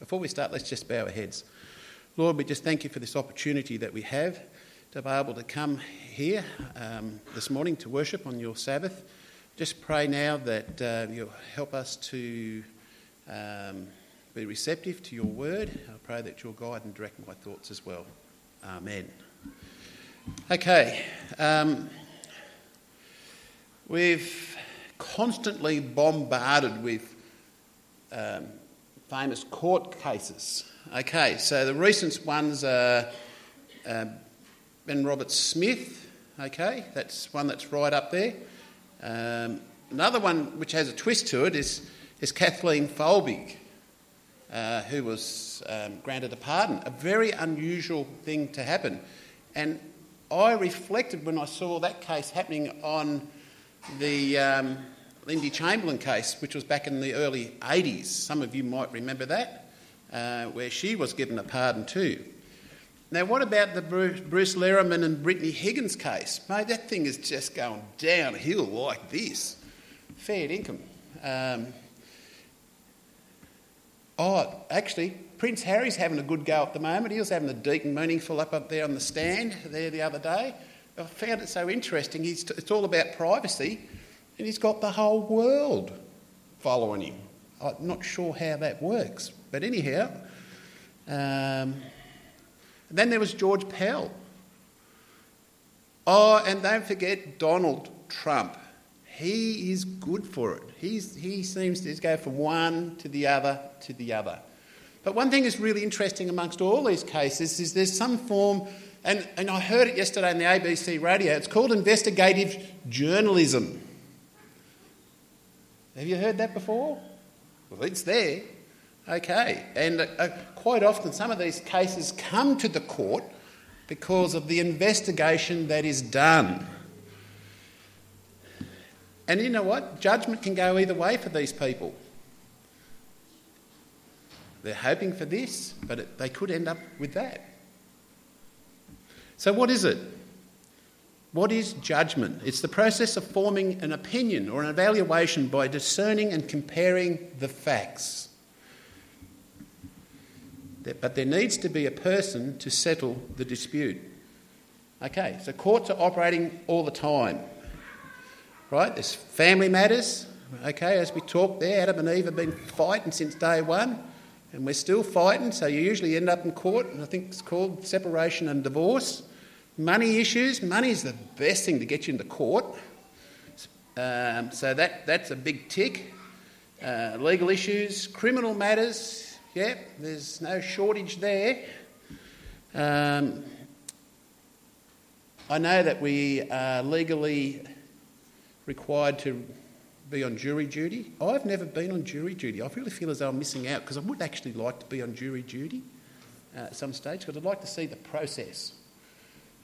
Before we start, let's just bow our heads. Lord, we just thank you for this opportunity that we have to be able to come here um, this morning to worship on your Sabbath. Just pray now that uh, you'll help us to um, be receptive to your word. I pray that you'll guide and direct my thoughts as well. Amen. Okay. Um, we've constantly bombarded with um, famous court cases. Okay, so the recent ones are uh, Ben Roberts-Smith. Okay, that's one that's right up there. Um, another one which has a twist to it is, is Kathleen Folbig, uh, who was um, granted a pardon. A very unusual thing to happen. And I reflected when I saw that case happening on the um, Lindy Chamberlain case, which was back in the early 80s. Some of you might remember that, uh, where she was given a pardon too. Now, what about the Bruce, Bruce Lehrmann and Brittany Higgins case? Mate, that thing is just going downhill like this. Fair income. Um, oh, actually, Prince Harry's having a good go at the moment. He was having a deep and meaningful up up there on the stand there the other day. I found it so interesting. He's, it's all about privacy, and he's got the whole world following him. I'm not sure how that works, but anyhow. Um, then there was George Pell. Oh, and don't forget Donald Trump. He is good for it. He's, he seems to go from one to the other to the other. But one thing is really interesting amongst all these cases is there's some form and, and I heard it yesterday on the ABC radio. It's called investigative journalism. Have you heard that before? Well, it's there. Okay. And uh, uh, quite often, some of these cases come to the court because of the investigation that is done. And you know what? Judgment can go either way for these people. They're hoping for this, but it, they could end up with that. So, what is it? What is judgment? It's the process of forming an opinion or an evaluation by discerning and comparing the facts. But there needs to be a person to settle the dispute. Okay, so courts are operating all the time. Right? There's family matters. Okay, as we talked there, Adam and Eve have been fighting since day one, and we're still fighting, so you usually end up in court, and I think it's called separation and divorce. Money issues, money is the best thing to get you into court. Um, so that, that's a big tick. Uh, legal issues, criminal matters, yeah, there's no shortage there. Um, I know that we are legally required to be on jury duty. I've never been on jury duty. I really feel as though I'm missing out because I would actually like to be on jury duty uh, at some stage because I'd like to see the process.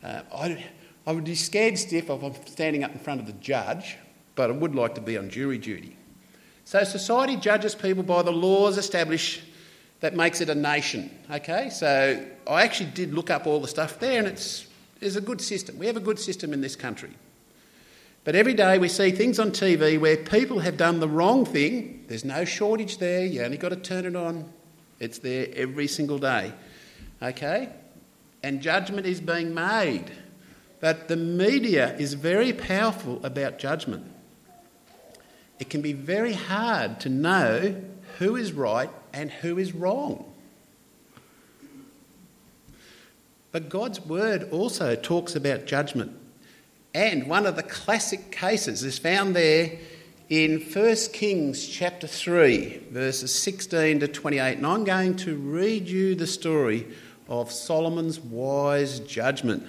Uh, I, I would be scared stiff if I'm standing up in front of the judge, but I would like to be on jury duty. So society judges people by the laws established that makes it a nation. Okay, so I actually did look up all the stuff there, and it's, it's a good system. We have a good system in this country. But every day we see things on TV where people have done the wrong thing. There's no shortage there, you only got to turn it on. It's there every single day. Okay? And judgment is being made. But the media is very powerful about judgment. It can be very hard to know who is right and who is wrong. But God's word also talks about judgment. And one of the classic cases is found there in 1 Kings chapter 3, verses 16 to 28. And I'm going to read you the story of Solomon's wise judgment.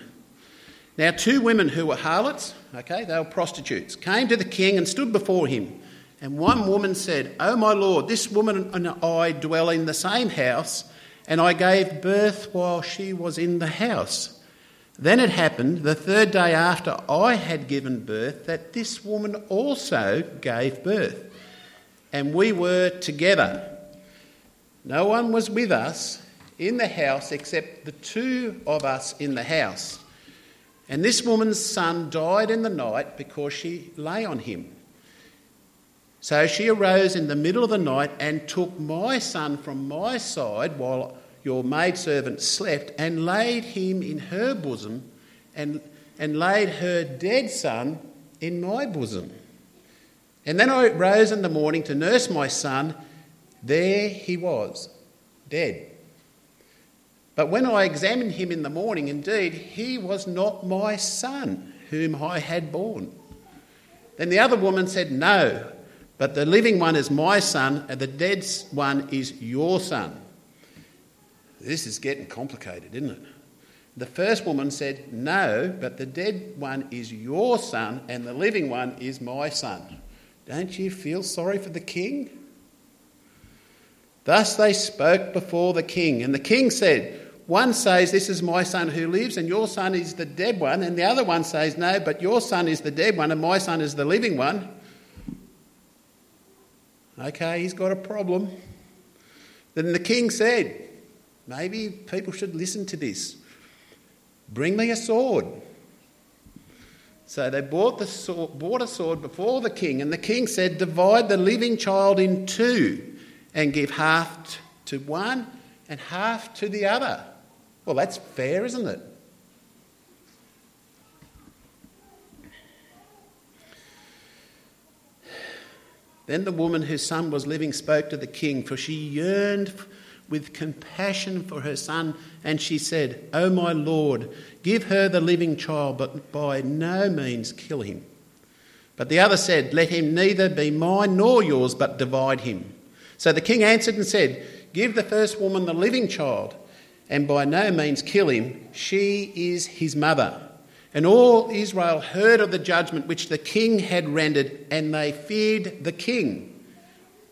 Now, two women who were harlots, okay, they were prostitutes, came to the king and stood before him. And one woman said, Oh, my lord, this woman and I dwell in the same house, and I gave birth while she was in the house. Then it happened the third day after I had given birth that this woman also gave birth. And we were together. No one was with us in the house except the two of us in the house. And this woman's son died in the night because she lay on him. So she arose in the middle of the night and took my son from my side while your maidservant slept and laid him in her bosom and, and laid her dead son in my bosom. And then I rose in the morning to nurse my son. There he was, dead. But when I examined him in the morning, indeed, he was not my son, whom I had born. Then the other woman said, No, but the living one is my son, and the dead one is your son. This is getting complicated, isn't it? The first woman said, No, but the dead one is your son, and the living one is my son. Don't you feel sorry for the king? Thus they spoke before the king, and the king said, One says, This is my son who lives, and your son is the dead one, and the other one says, No, but your son is the dead one, and my son is the living one. Okay, he's got a problem. Then the king said, Maybe people should listen to this. Bring me a sword. So they brought, the sword, brought a sword before the king, and the king said, Divide the living child in two and give half to one and half to the other. Well, that's fair, isn't it? Then the woman whose son was living spoke to the king, for she yearned with compassion for her son, and she said, O my Lord, give her the living child, but by no means kill him. But the other said, Let him neither be mine nor yours, but divide him. So the king answered and said, Give the first woman the living child, and by no means kill him. She is his mother. And all Israel heard of the judgment which the king had rendered, and they feared the king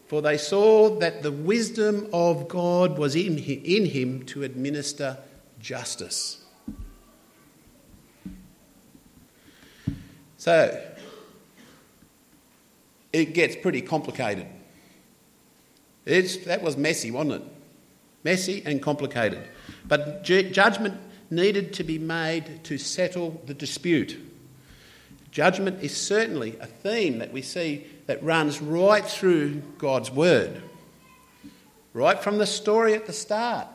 for they saw that the wisdom of God was in him to administer justice. So, it gets pretty complicated. It's, that was messy, wasn't it? Messy and complicated. But ju- judgment needed to be made to settle the dispute. Judgment is certainly a theme that we see that runs right through God's Word, right from the story at the start.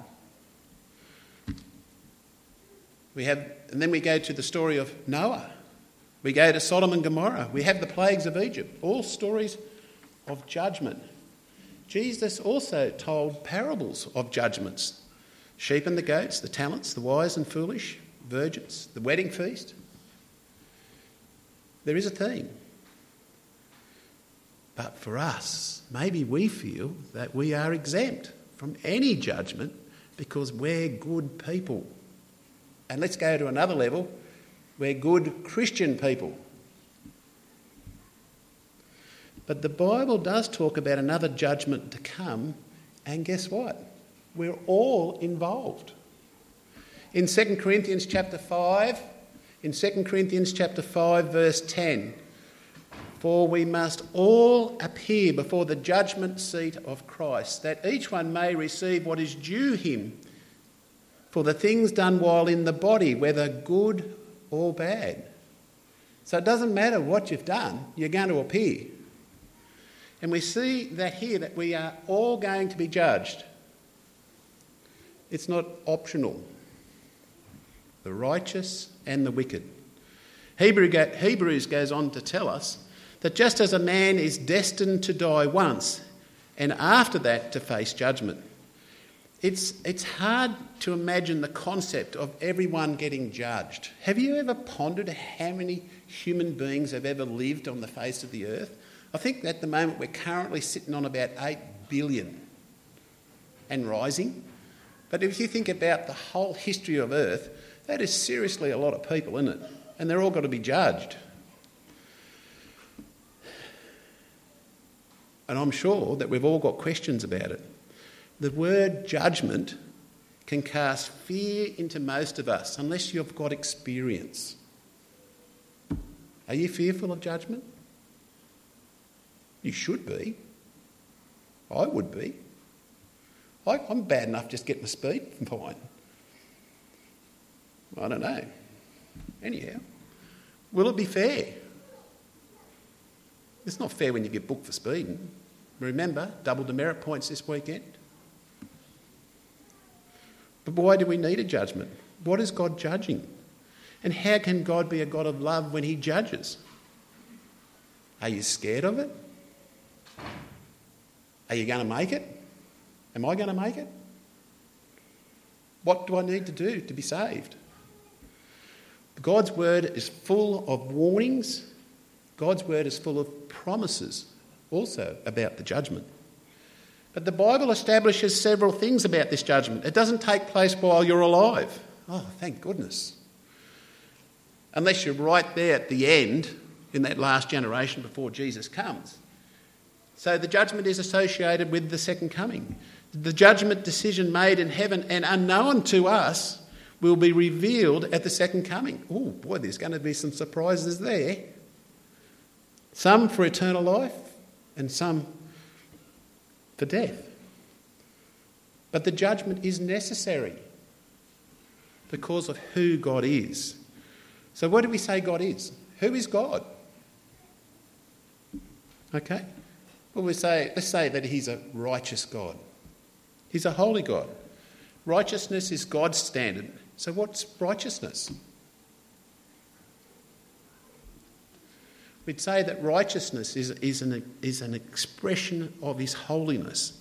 We have, and then we go to the story of Noah. We go to Sodom and Gomorrah. We have the plagues of Egypt, all stories of judgment. Jesus also told parables of judgments sheep and the goats, the talents, the wise and foolish, virgins, the wedding feast. There is a theme. But for us, maybe we feel that we are exempt from any judgment because we're good people. And let's go to another level we're good Christian people. But the Bible does talk about another judgment to come, and guess what? We're all involved. In 2 Corinthians chapter 5, in 2 Corinthians chapter 5 verse 10, for we must all appear before the judgment seat of Christ, that each one may receive what is due him for the things done while in the body, whether good or bad. So it doesn't matter what you've done, you're going to appear. And we see that here that we are all going to be judged. It's not optional. The righteous and the wicked. Hebrews goes on to tell us that just as a man is destined to die once and after that to face judgment, it's, it's hard to imagine the concept of everyone getting judged. Have you ever pondered how many human beings have ever lived on the face of the earth? I think at the moment we're currently sitting on about 8 billion and rising. But if you think about the whole history of Earth, that is seriously a lot of people, isn't it? And they're all got to be judged. and I'm sure that we've all got questions about it. The word judgment can cast fear into most of us unless you've got experience. Are you fearful of judgment? You should be. I would be. I, am bad enough just getting the speed fine. I don't know. Anyhow, will it be fair? It's not fair when you get booked for speeding. Remember, double demerit points this weekend. But why do we need a judgment? What is God judging? And how can God be a God of love when He judges? Are you scared of it? Are you going to make it? Am I going to make it? What do I need to do to be saved? God's word is full of warnings. God's word is full of promises also about the judgment. But the Bible establishes several things about this judgment. It doesn't take place while you're alive. Oh, thank goodness. Unless you're right there at the end in that last generation before Jesus comes. So the judgment is associated with the second coming. The judgment decision made in heaven and unknown to us will be revealed at the second coming. Oh, boy, there's going to be some surprises there. Some for eternal life and some for death. But the judgment is necessary because of who God is. So, what do we say God is? Who is God? Okay? Well, we say, let's say that He's a righteous God. He's a holy God. Righteousness is God's standard. So, what's righteousness? We'd say that righteousness is, is, an, is an expression of His holiness.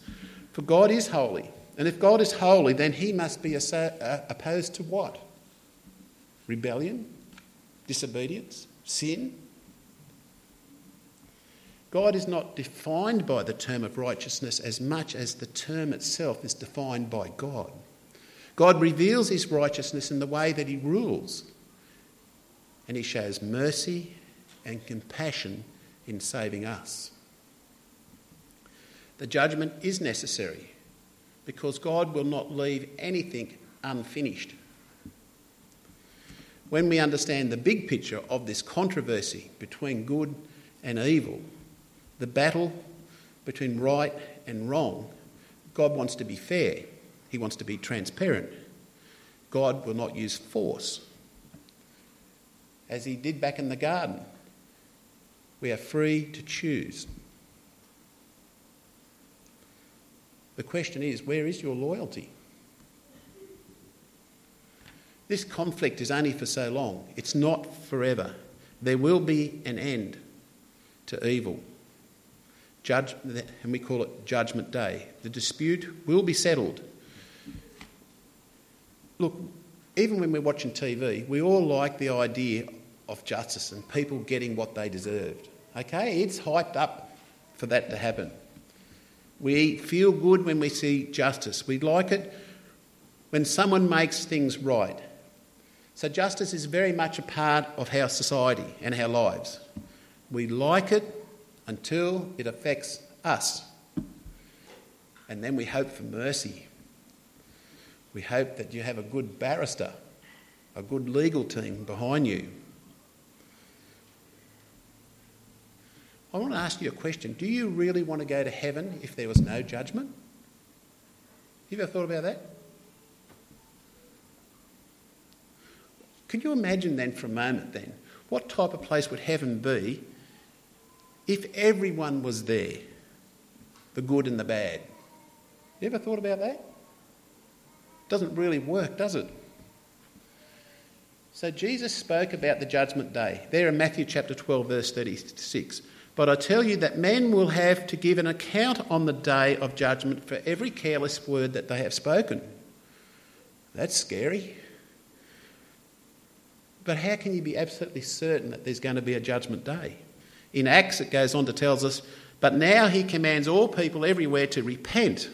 For God is holy. And if God is holy, then He must be uh, opposed to what? Rebellion? Disobedience? Sin? God is not defined by the term of righteousness as much as the term itself is defined by God. God reveals his righteousness in the way that he rules, and he shows mercy and compassion in saving us. The judgment is necessary because God will not leave anything unfinished. When we understand the big picture of this controversy between good and evil, the battle between right and wrong, God wants to be fair. He wants to be transparent. God will not use force. As he did back in the garden, we are free to choose. The question is where is your loyalty? This conflict is only for so long, it's not forever. There will be an end to evil. Judge, and we call it Judgment Day. The dispute will be settled. Look, even when we're watching TV, we all like the idea of justice and people getting what they deserved. Okay, it's hyped up for that to happen. We feel good when we see justice. We like it when someone makes things right. So, justice is very much a part of our society and our lives. We like it until it affects us. And then we hope for mercy. We hope that you have a good barrister, a good legal team behind you. I want to ask you a question. Do you really want to go to heaven if there was no judgment? Have you ever thought about that? Can you imagine then for a moment then what type of place would heaven be if everyone was there, the good and the bad. You ever thought about that? Doesn't really work, does it? So Jesus spoke about the judgment day. There in Matthew chapter 12, verse 36. But I tell you that men will have to give an account on the day of judgment for every careless word that they have spoken. That's scary. But how can you be absolutely certain that there's going to be a judgment day? In Acts, it goes on to tell us, but now he commands all people everywhere to repent.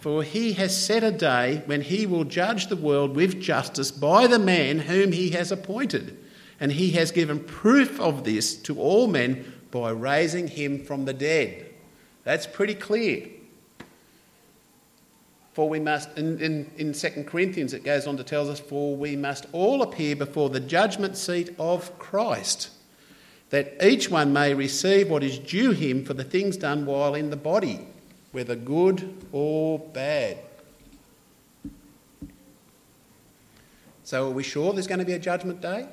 For he has set a day when he will judge the world with justice by the man whom he has appointed. And he has given proof of this to all men by raising him from the dead. That's pretty clear. For we must, in, in, in 2 Corinthians, it goes on to tell us, for we must all appear before the judgment seat of Christ that each one may receive what is due him for the things done while in the body, whether good or bad. So, are we sure there's going to be a judgment day?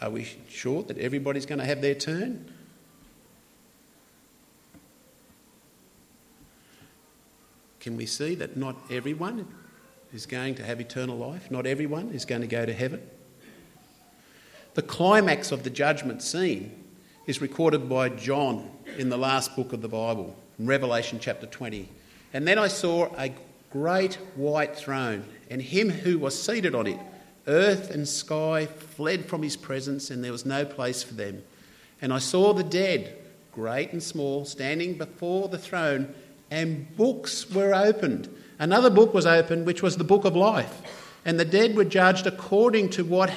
Are we sure that everybody's going to have their turn? Can we see that not everyone is going to have eternal life? Not everyone is going to go to heaven? The climax of the judgment scene is recorded by John in the last book of the Bible, Revelation chapter 20. And then I saw a great white throne, and him who was seated on it. Earth and sky fled from his presence, and there was no place for them. And I saw the dead, great and small, standing before the throne, and books were opened. Another book was opened, which was the book of life. And the dead were judged according to what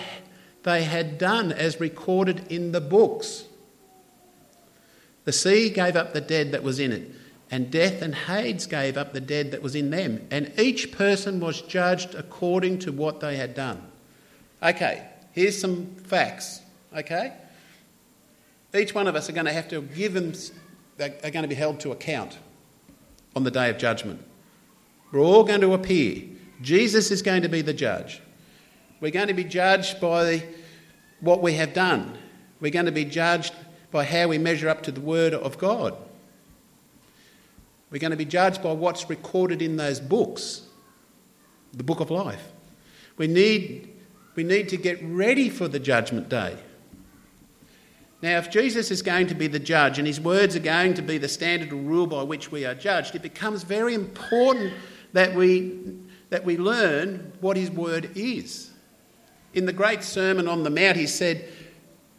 they had done, as recorded in the books. The sea gave up the dead that was in it, and death and Hades gave up the dead that was in them, and each person was judged according to what they had done. Okay, here's some facts, okay? Each one of us are going to have to give them, are going to be held to account on the day of judgment. We're all going to appear. Jesus is going to be the judge. We're going to be judged by what we have done. We're going to be judged by how we measure up to the Word of God. We're going to be judged by what's recorded in those books, the book of life. We need, we need to get ready for the judgment day. Now, if Jesus is going to be the judge and his words are going to be the standard or rule by which we are judged, it becomes very important that we, that we learn what his word is. In the great Sermon on the Mount, he said,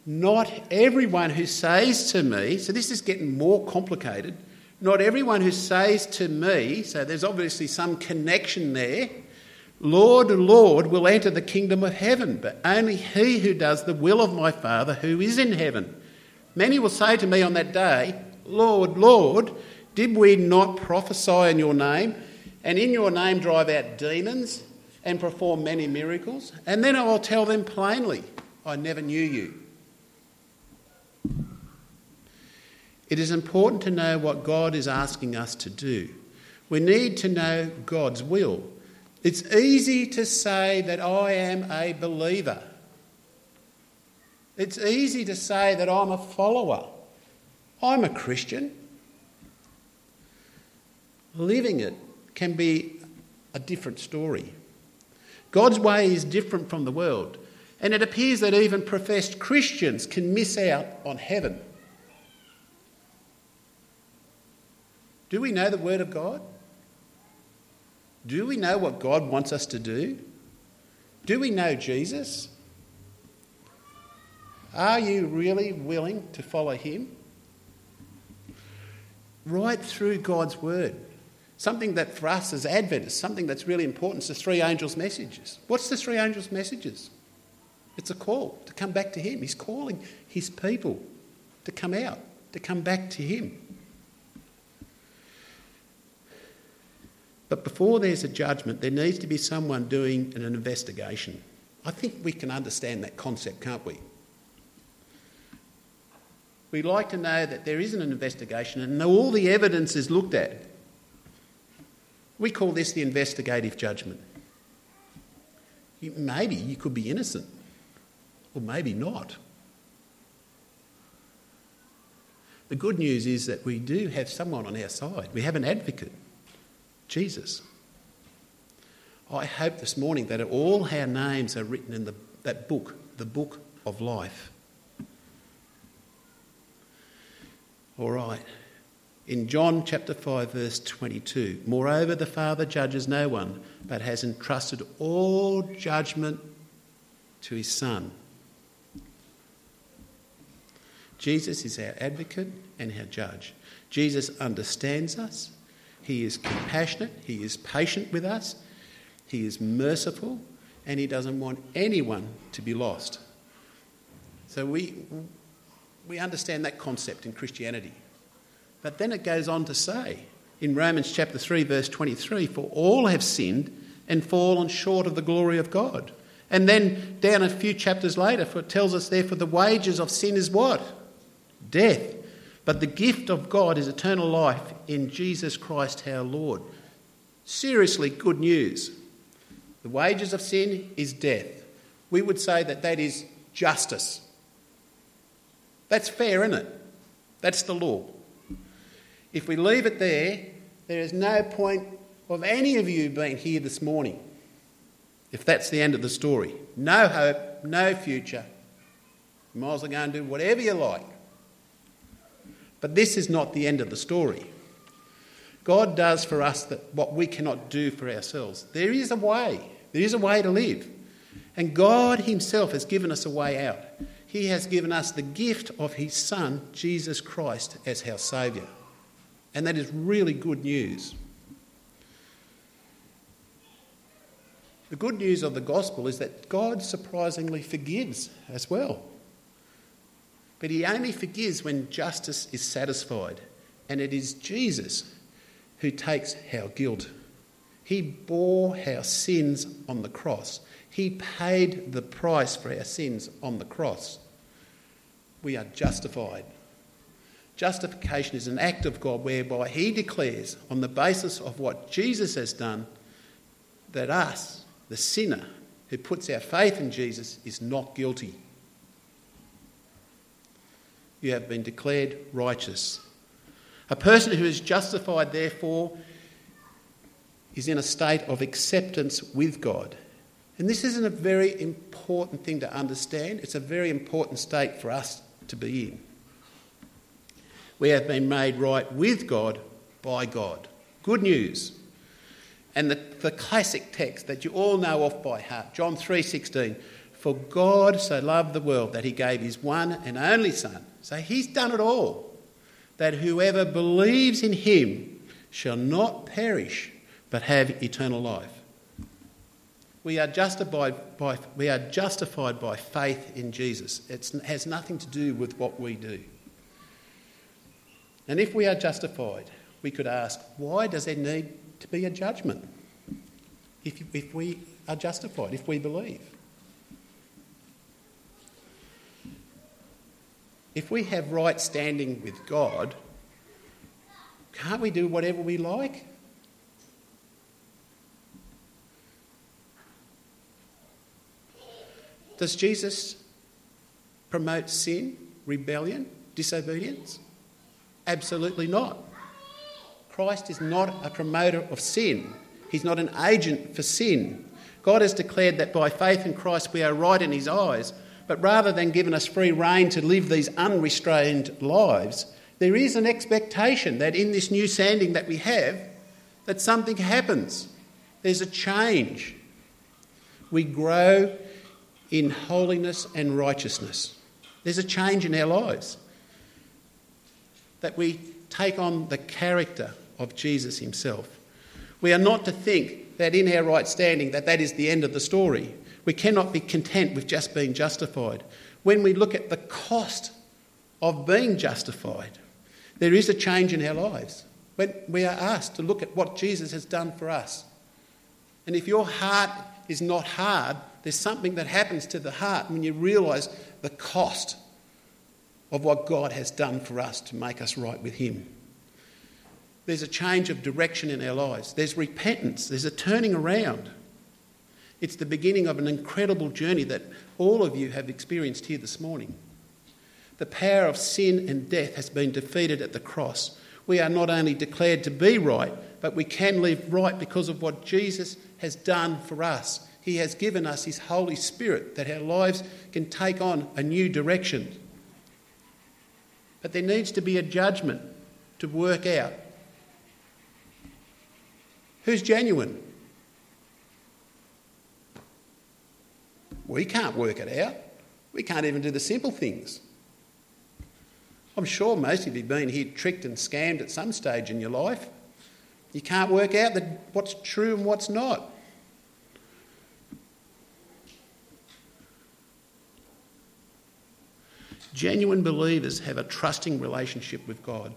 Not everyone who says to me, so this is getting more complicated, not everyone who says to me, so there's obviously some connection there, Lord, Lord, will enter the kingdom of heaven, but only he who does the will of my Father who is in heaven. Many will say to me on that day, Lord, Lord, did we not prophesy in your name, and in your name drive out demons, and perform many miracles? And then I will tell them plainly, I never knew you. It is important to know what God is asking us to do. We need to know God's will. It's easy to say that I am a believer. It's easy to say that I'm a follower. I'm a Christian. Living it can be a different story. God's way is different from the world, and it appears that even professed Christians can miss out on heaven. Do we know the Word of God? Do we know what God wants us to do? Do we know Jesus? Are you really willing to follow Him? Right through God's Word. Something that for us as Adventists, something that's really important is the three angels' messages. What's the three angels' messages? It's a call to come back to Him. He's calling His people to come out, to come back to Him. But before there's a judgment, there needs to be someone doing an investigation. I think we can understand that concept, can't we? we like to know that there isn't an investigation and all the evidence is looked at. We call this the investigative judgment. maybe you could be innocent, or maybe not. The good news is that we do have someone on our side. We have an advocate, Jesus. I hope this morning that all our names are written in the, that book, the book of life. All right. In John chapter 5, verse 22, moreover, the Father judges no one, but has entrusted all judgment to his Son. Jesus is our advocate and our judge. Jesus understands us. He is compassionate. He is patient with us. He is merciful. And he doesn't want anyone to be lost. So we, we understand that concept in Christianity. But then it goes on to say in Romans chapter 3, verse 23 For all have sinned and fallen short of the glory of God. And then down a few chapters later, for it tells us, therefore, the wages of sin is what? Death. But the gift of God is eternal life in Jesus Christ our Lord. Seriously, good news. The wages of sin is death. We would say that that is justice. That's fair, isn't it? That's the law. If we leave it there, there is no point of any of you being here this morning. If that's the end of the story. No hope, no future. You might as well go and do whatever you like. But this is not the end of the story. God does for us that what we cannot do for ourselves. There is a way. There is a way to live. And God Himself has given us a way out. He has given us the gift of His Son, Jesus Christ, as our Saviour. And that is really good news. The good news of the gospel is that God surprisingly forgives as well. But He only forgives when justice is satisfied. And it is Jesus who takes our guilt. He bore our sins on the cross. He paid the price for our sins on the cross. We are justified. Justification is an act of God whereby He declares, on the basis of what Jesus has done, that us, the sinner who puts our faith in Jesus, is not guilty. You have been declared righteous. A person who is justified, therefore, is in a state of acceptance with God. And this isn't a very important thing to understand, it's a very important state for us to be in. We have been made right with God by God. Good news. And the, the classic text that you all know off by heart, John 3:16, for God so loved the world that he gave his one and only son. So he's done it all. That whoever believes in him shall not perish but have eternal life. We are justified by, we are justified by faith in Jesus. It has nothing to do with what we do. And if we are justified, we could ask, why does there need to be a judgment if, if we are justified, if we believe? If we have right standing with God, can't we do whatever we like? Does Jesus promote sin, rebellion, disobedience? Absolutely not. Christ is not a promoter of sin, He's not an agent for sin. God has declared that by faith in Christ we are right in His eyes, but rather than giving us free rein to live these unrestrained lives, there is an expectation that in this new sanding that we have, that something happens. There's a change. We grow in holiness and righteousness. There's a change in our lives. That we take on the character of Jesus himself. We are not to think that in our right standing that that is the end of the story. We cannot be content with just being justified. When we look at the cost of being justified, there is a change in our lives. When we are asked to look at what Jesus has done for us. And if your heart is not hard, there's something that happens to the heart when you realise the cost of what God has done for us to make us right with Him. There's a change of direction in our lives, there's repentance, there's a turning around. It's the beginning of an incredible journey that all of you have experienced here this morning. The power of sin and death has been defeated at the cross. We are not only declared to be right, but we can live right because of what Jesus has done for us. He has given us His Holy Spirit that our lives can take on a new direction. But there needs to be a judgment to work out who's genuine. We can't work it out. We can't even do the simple things. I'm sure most of you have been here tricked and scammed at some stage in your life. You can't work out what's true and what's not. Genuine believers have a trusting relationship with God.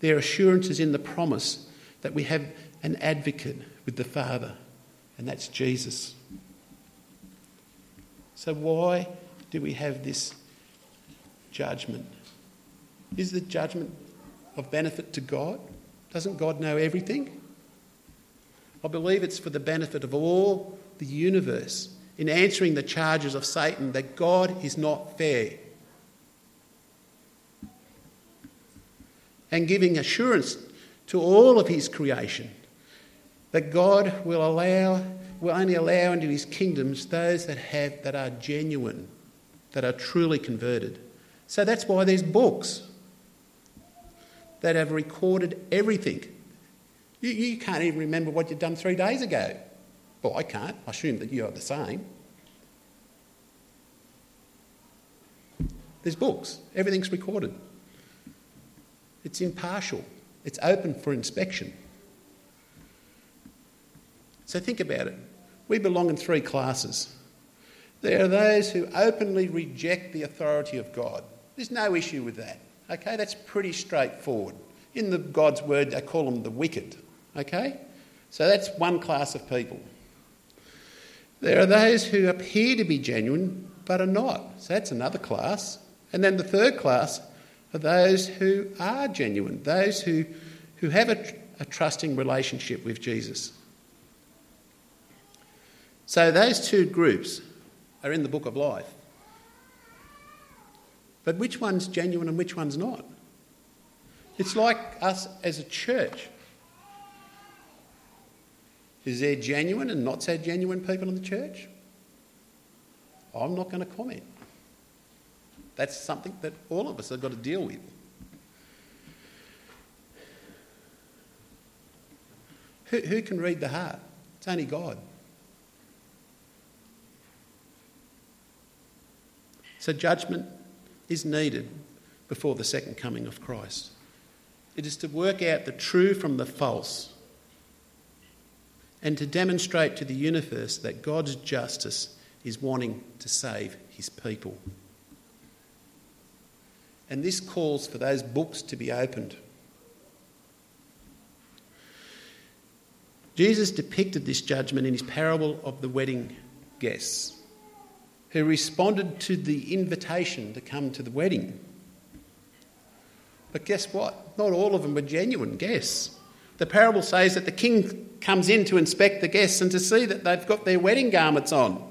Their assurance is in the promise that we have an advocate with the Father, and that's Jesus. So, why do we have this judgment? Is the judgment of benefit to God? Doesn't God know everything? I believe it's for the benefit of all the universe in answering the charges of Satan that God is not fair. And giving assurance to all of his creation that God will allow will only allow into his kingdoms those that have that are genuine, that are truly converted. So that's why there's books that have recorded everything. You, you can't even remember what you've done three days ago. Well, I can't. I assume that you are the same. There's books, everything's recorded. It's impartial, it's open for inspection. So think about it. We belong in three classes. There are those who openly reject the authority of God. There's no issue with that. Okay, that's pretty straightforward. In the God's word, they call them the wicked. Okay? So that's one class of people. There are those who appear to be genuine but are not. So that's another class. And then the third class are those who are genuine, those who, who have a, a trusting relationship with Jesus. So those two groups are in the book of life. But which one's genuine and which one's not? It's like us as a church. Is there genuine and not so genuine people in the church? I'm not going to comment. That's something that all of us have got to deal with. Who, who can read the heart? It's only God. So judgment is needed before the second coming of Christ. It is to work out the true from the false and to demonstrate to the universe that God's justice is wanting to save his people. And this calls for those books to be opened. Jesus depicted this judgment in his parable of the wedding guests who responded to the invitation to come to the wedding. But guess what? Not all of them were genuine guests. The parable says that the king comes in to inspect the guests and to see that they've got their wedding garments on.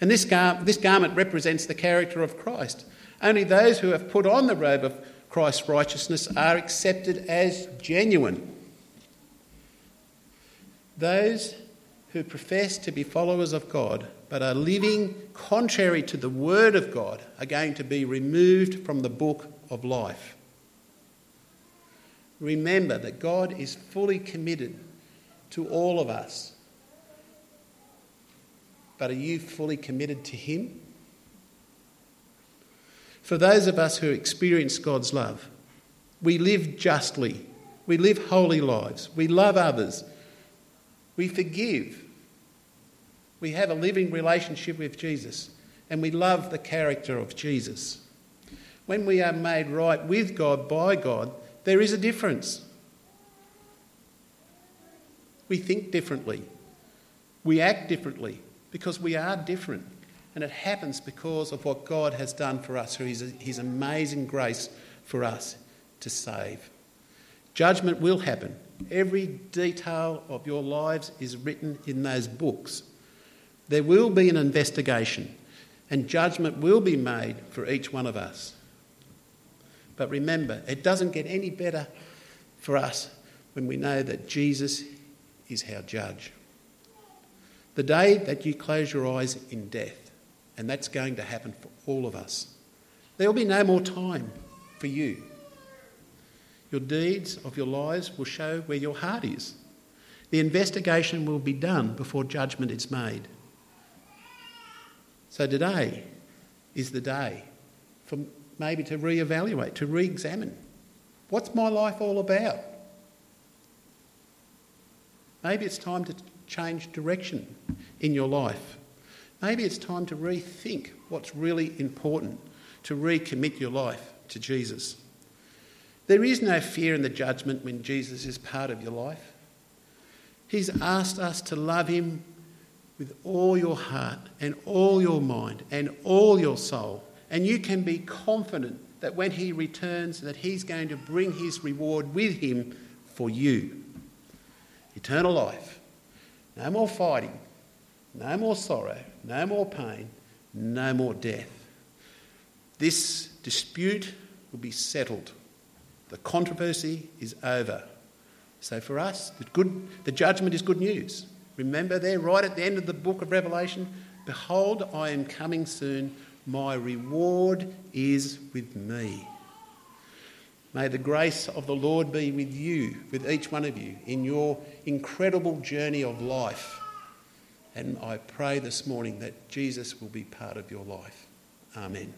And this, gar- this garment represents the character of Christ. Only those who have put on the robe of Christ's righteousness are accepted as genuine. Those who profess to be followers of God but are living contrary to the Word of God are going to be removed from the book of life. Remember that God is fully committed to all of us. But are you fully committed to Him? For those of us who experience God's love, we live justly, we live holy lives, we love others, we forgive, we have a living relationship with Jesus, and we love the character of Jesus. When we are made right with God by God, there is a difference. We think differently, we act differently because we are different. And it happens because of what God has done for us through his, his amazing grace for us to save. Judgment will happen. Every detail of your lives is written in those books. There will be an investigation, and judgment will be made for each one of us. But remember, it doesn't get any better for us when we know that Jesus is our judge. The day that you close your eyes in death, and that's going to happen for all of us. There will be no more time for you. Your deeds of your lives will show where your heart is. The investigation will be done before judgment is made. So today is the day for maybe to re-evaluate, to re-examine. What's my life all about? Maybe it's time to change direction in your life. Maybe it's time to rethink what's really important, to recommit your life to Jesus. There is no fear in the judgment when Jesus is part of your life. He's asked us to love him with all your heart and all your mind and all your soul. And you can be confident that when he returns that he's going to bring his reward with him for you. Eternal life. No more fighting, no more sorrow, no more pain, no more death. This dispute will be settled The controversy is over. So for us, the, good, the judgment is good news. Remember there, right at the end of the book of Revelation, Behold, I am coming soon. My reward is with me. May the grace of the Lord be with you, with each one of you, in your incredible journey of life. And I pray this morning that Jesus will be part of your life. Amen.